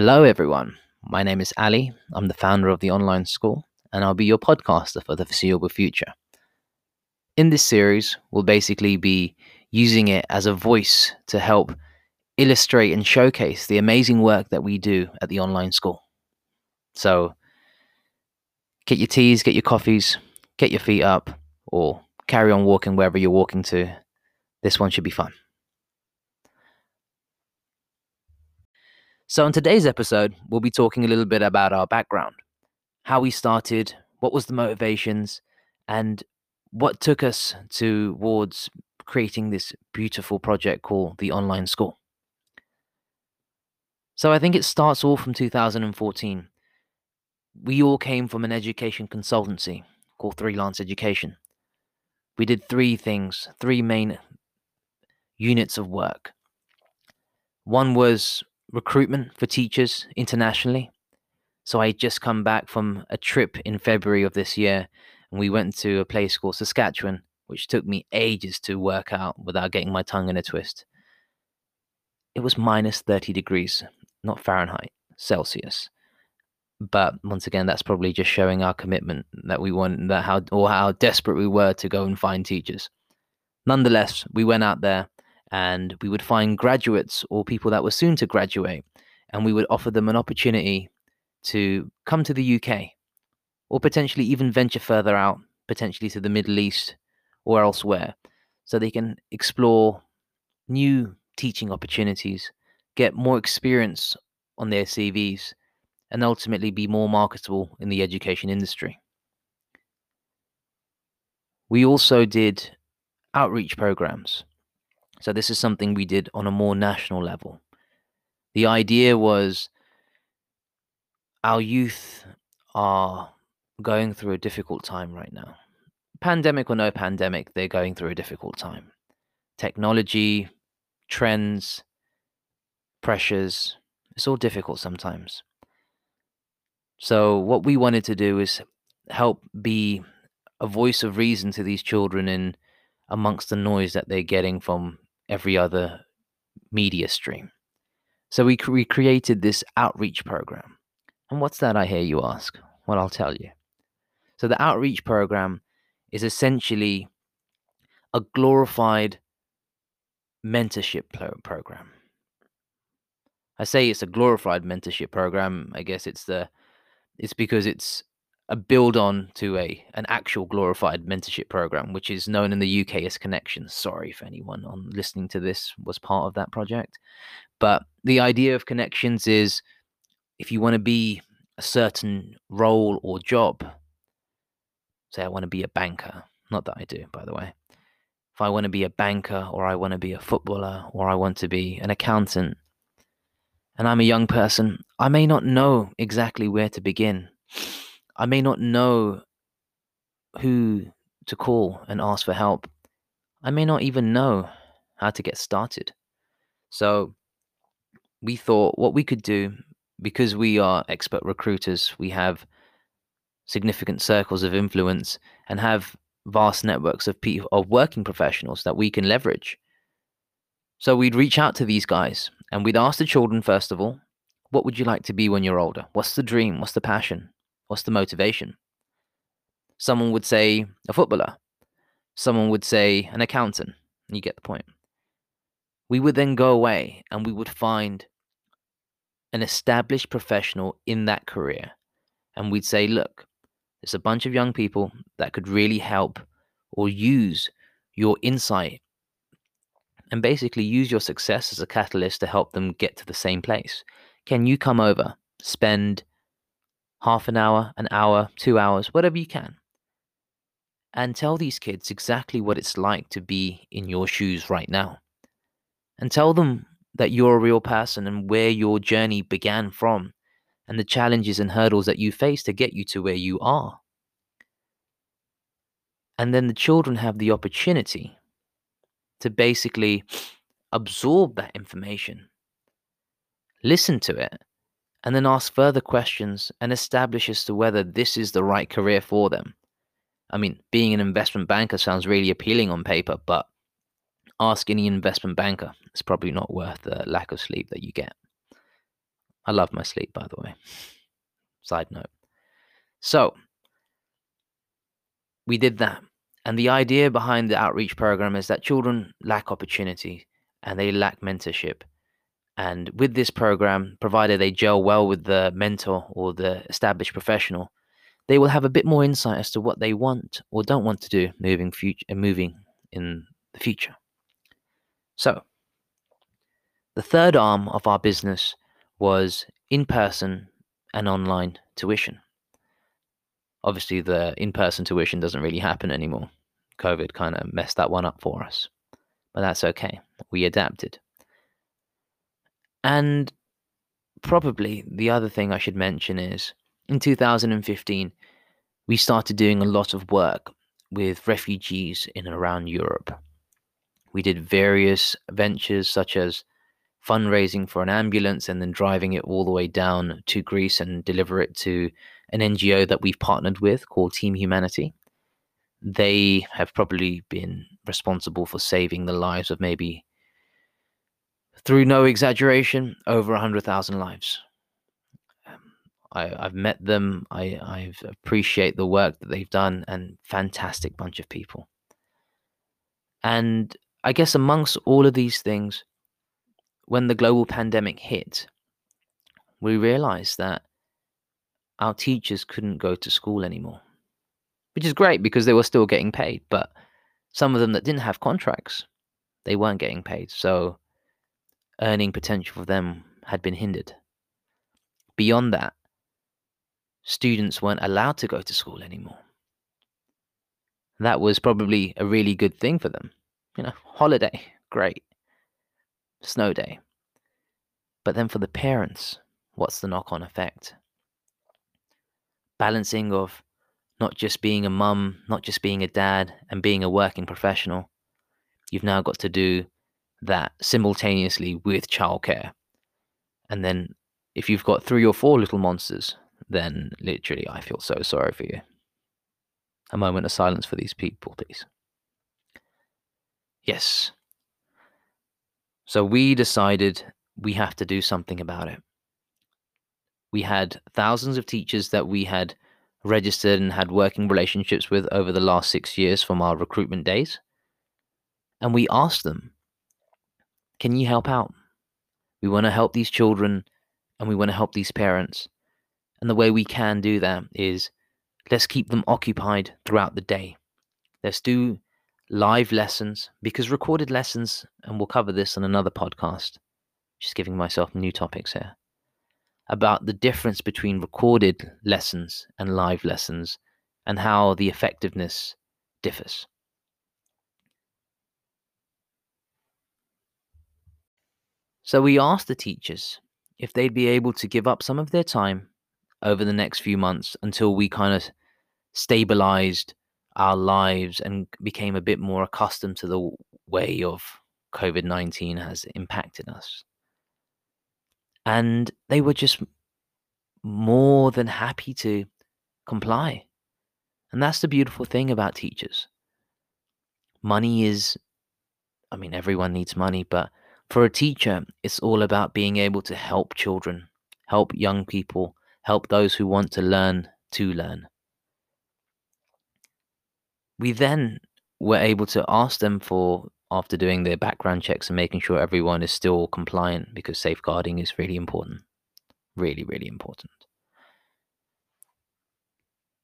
Hello, everyone. My name is Ali. I'm the founder of the online school, and I'll be your podcaster for the foreseeable future. In this series, we'll basically be using it as a voice to help illustrate and showcase the amazing work that we do at the online school. So, get your teas, get your coffees, get your feet up, or carry on walking wherever you're walking to. This one should be fun. So, in today's episode, we'll be talking a little bit about our background, how we started, what was the motivations, and what took us towards creating this beautiful project called the online school. So, I think it starts all from 2014. We all came from an education consultancy called Freelance Education. We did three things, three main units of work. One was recruitment for teachers internationally. So I just come back from a trip in February of this year, and we went to a place called Saskatchewan, which took me ages to work out without getting my tongue in a twist. It was minus 30 degrees, not Fahrenheit, Celsius. But once again, that's probably just showing our commitment that we want that how or how desperate we were to go and find teachers. Nonetheless, we went out there and we would find graduates or people that were soon to graduate and we would offer them an opportunity to come to the UK or potentially even venture further out, potentially to the Middle East or elsewhere, so they can explore new teaching opportunities, get more experience on their CVs, and ultimately be more marketable in the education industry. We also did outreach programs so this is something we did on a more national level. The idea was our youth are going through a difficult time right now. Pandemic or no pandemic, they're going through a difficult time. Technology, trends, pressures, it's all difficult sometimes. So, what we wanted to do is help be a voice of reason to these children in amongst the noise that they're getting from every other media stream. So we, we created this outreach program. And what's that, I hear you ask? Well, I'll tell you. So the outreach program is essentially a glorified mentorship program. I say it's a glorified mentorship program. I guess it's the it's because it's a build on to a an actual glorified mentorship program, which is known in the UK as Connexions. Sorry if anyone on listening to this was part of that project, but the idea of Connexions is if you want to be a certain role or job. Say I want to be a banker. Not that I do, by the way. If I want to be a banker, or I want to be a footballer, or I want to be an accountant, and I'm a young person, I may not know exactly where to begin I may not know who to call and ask for help. I may not even know how to get started. So we thought what we could do, because we are expert recruiters, we have significant circles of influence and have vast networks of people of working professionals that we can leverage. So we'd reach out to these guys and we'd ask the children first of all, what would you like to be when you're older? What's the dream? What's the passion? What's the motivation? Someone would say a footballer. Someone would say an accountant. You get the point. We would then go away and we would find an established professional in that career. And we'd say, look, there's a bunch of young people that could really help or use your insight and basically use your success as a catalyst to help them get to the same place. Can you come over, spend half an hour, an hour, two hours, whatever you can. And tell these kids exactly what it's like to be in your shoes right now. And tell them that you're a real person and where your journey began from and the challenges and hurdles that you face to get you to where you are. And then the children have the opportunity to basically absorb that information, listen to it, and then ask further questions and establish as to whether this is the right career for them. I mean, being an investment banker sounds really appealing on paper, but ask any investment banker. It's probably not worth the lack of sleep that you get. I love my sleep, by the way. Side note. So, we did that. And the idea behind the outreach program is that children lack opportunity and they lack mentorship. And with this program, provided they gel well with the mentor or the established professional, they will have a bit more insight as to what they want or don't want to do moving future uh, moving in the future. So, the third arm of our business was in-person and online tuition. Obviously, the in-person tuition doesn't really happen anymore. COVID kind of messed that one up for us. But that's okay. We adapted. And probably the other thing I should mention is in 2015, we started doing a lot of work with refugees in and around Europe. We did various ventures such as fundraising for an ambulance and then driving it all the way down to Greece and deliver it to an NGO that we've partnered with called Team Humanity. They have probably been responsible for saving the lives of maybe, through no exaggeration, over 100,000 lives. Um, I, have met them. I, I appreciate the work that they've done, and fantastic bunch of people. And I guess amongst all of these things, when the global pandemic hit, we realized that our teachers couldn't go to school anymore, which is great because they were still getting paid. But some of them that didn't have contracts, they weren't getting paid. So earning potential for them had been hindered. Beyond that, students weren't allowed to go to school anymore. That was probably a really good thing for them. You know, holiday, great. Snow day. But then for the parents, what's the knock on effect? Balancing of not just being a mum, not just being a dad, and being a working professional. You've now got to do that simultaneously with childcare. And then if you've got three or four little monsters, then literally I feel so sorry for you. A moment of silence for these people, please. Yes. So we decided we have to do something about it. We had thousands of teachers that we had registered and had working relationships with over the last six years from our recruitment days. And we asked them, Can you help out? We want to help these children and we want to help these parents. And the way we can do that is let's keep them occupied throughout the day. Let's do live lessons because recorded lessons, and we'll cover this on another podcast, just giving myself new topics here, about the difference between recorded lessons and live lessons and how the effectiveness differs. So we asked the teachers if they'd be able to give up some of their time over the next few months until we kind of stabilized our lives and became a bit more accustomed to the way of COVID 19 has impacted us. And they were just more than happy to comply. And that's the beautiful thing about teachers. Money is, I mean, everyone needs money, but for a teacher, it's all about being able to help children, help young people help those who want to learn to learn. We then were able to ask them for, after doing their background checks and making sure everyone is still compliant, because safeguarding is really important. Really, really important.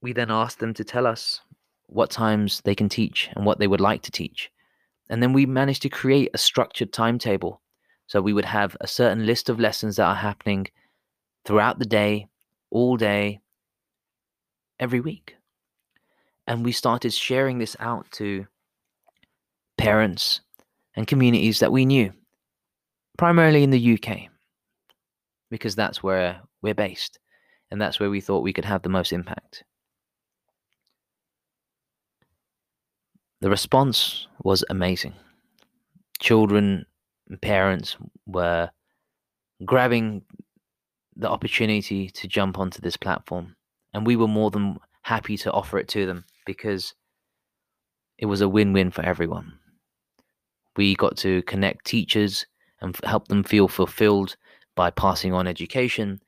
We then asked them to tell us what times they can teach and what they would like to teach. And then we managed to create a structured timetable. So we would have a certain list of lessons that are happening throughout the day all day, every week. And we started sharing this out to parents and communities that we knew, primarily in the UK, because that's where we're based and that's where we thought we could have the most impact. The response was amazing. Children and parents were grabbing the opportunity to jump onto this platform. And we were more than happy to offer it to them because it was a win win for everyone. We got to connect teachers and help them feel fulfilled by passing on education.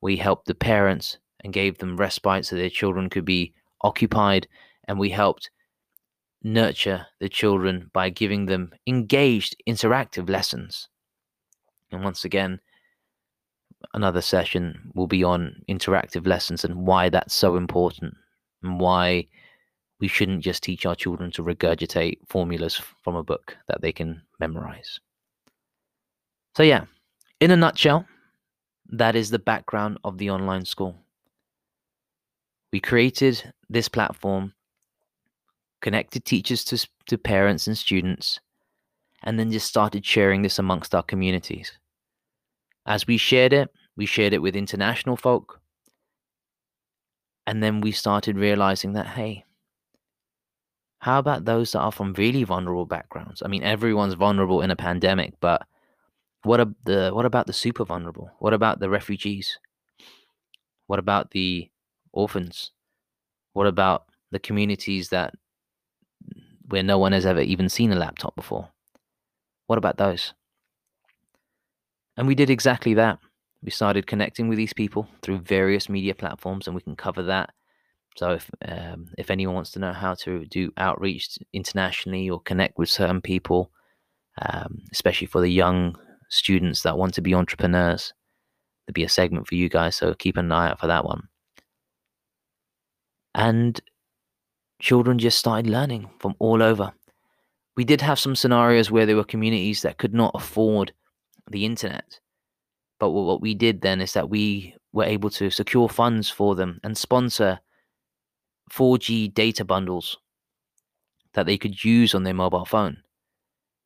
We helped the parents and gave them respite so their children could be occupied. And we helped nurture the children by giving them engaged, interactive lessons. And once again, another session will be on interactive lessons and why that's so important and why we shouldn't just teach our children to regurgitate formulas from a book that they can memorize. So, yeah, in a nutshell, that is the background of the online school. We created this platform, connected teachers to, to parents and students, and then just started sharing this amongst our communities. As we shared it, we shared it with international folk. And then we started realizing that, hey, how about those that are from really vulnerable backgrounds? I mean, everyone's vulnerable in a pandemic, but what, ab- the, what about the super vulnerable? What about the refugees? What about the orphans? What about the communities that where no one has ever even seen a laptop before? What about those? And we did exactly that. We started connecting with these people through various media platforms, and we can cover that. So if um, if anyone wants to know how to do outreach internationally or connect with certain people, um, especially for the young students that want to be entrepreneurs, there'll be a segment for you guys. So keep an eye out for that one. And children just started learning from all over. We did have some scenarios where there were communities that could not afford the internet. But what we did then is that we were able to secure funds for them and sponsor 4G data bundles that they could use on their mobile phone.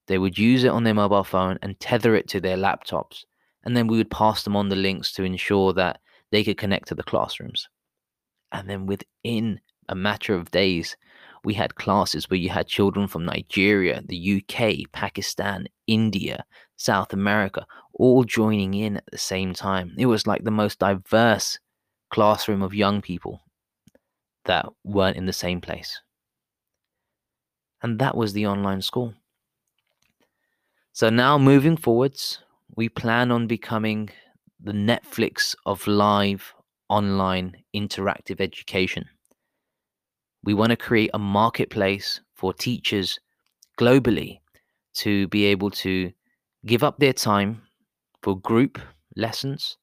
They would use it on their mobile phone and tether it to their laptops. And then we would pass them on the links to ensure that they could connect to the classrooms. And then within a matter of days, we had classes where you had children from Nigeria, the UK, Pakistan, India, South America, all joining in at the same time. It was like the most diverse classroom of young people that weren't in the same place. And that was the online school. So now moving forwards, we plan on becoming the Netflix of live online interactive education. We want to create a marketplace for teachers globally to be able to give up their time for group lessons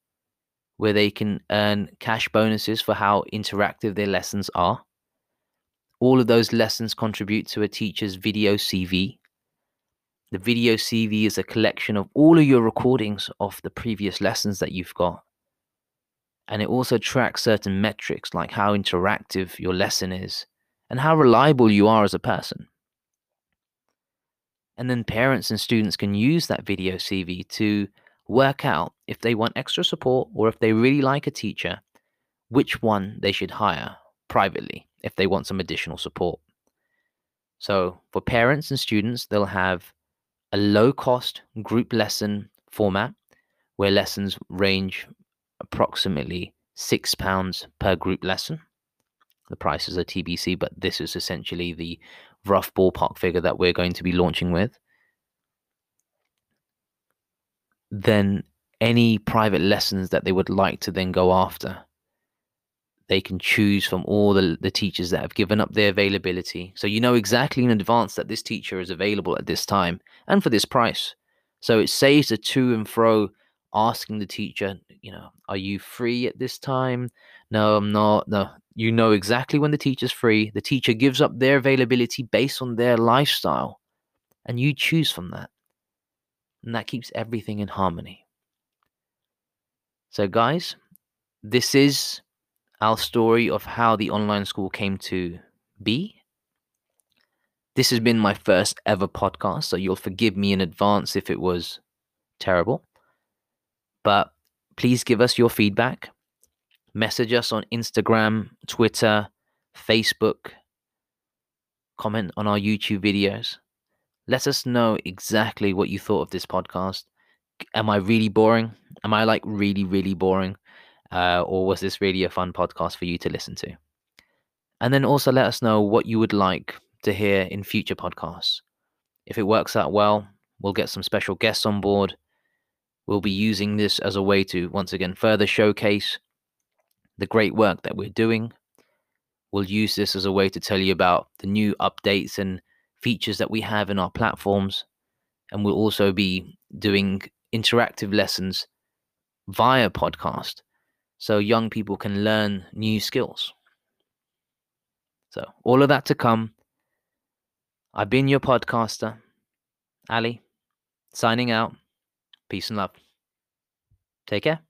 where they can earn cash bonuses for how interactive their lessons are. All of those lessons contribute to a teacher's video CV. The video CV is a collection of all of your recordings of the previous lessons that you've got. And it also tracks certain metrics like how interactive your lesson is and how reliable you are as a person. And then parents and students can use that video CV to work out if they want extra support or if they really like a teacher, which one they should hire privately if they want some additional support. So, for parents and students, they'll have a low cost group lesson format where lessons range approximately six pounds per group lesson. The prices are TBC, but this is essentially the rough ballpark figure that we're going to be launching with. Then any private lessons that they would like to then go after, they can choose from all the, the teachers that have given up their availability. So you know exactly in advance that this teacher is available at this time and for this price. So it saves the to and fro asking the teacher, you know, are you free at this time? No, I'm not. No, you know exactly when the teacher's free. The teacher gives up their availability based on their lifestyle, and you choose from that. And that keeps everything in harmony. So, guys, this is our story of how the online school came to be. This has been my first ever podcast, so you'll forgive me in advance if it was terrible. But please give us your feedback. Message us on Instagram, Twitter, Facebook. Comment on our YouTube videos. Let us know exactly what you thought of this podcast. Am I really boring? Am I like really, really boring? Uh, or was this really a fun podcast for you to listen to? And then also let us know what you would like to hear in future podcasts. If it works out well, we'll get some special guests on board We'll be using this as a way to once again further showcase the great work that we're doing. We'll use this as a way to tell you about the new updates and features that we have in our platforms. And we'll also be doing interactive lessons via podcast so young people can learn new skills. So, all of that to come. I've been your podcaster, Ali, signing out. Peace and love. Take care.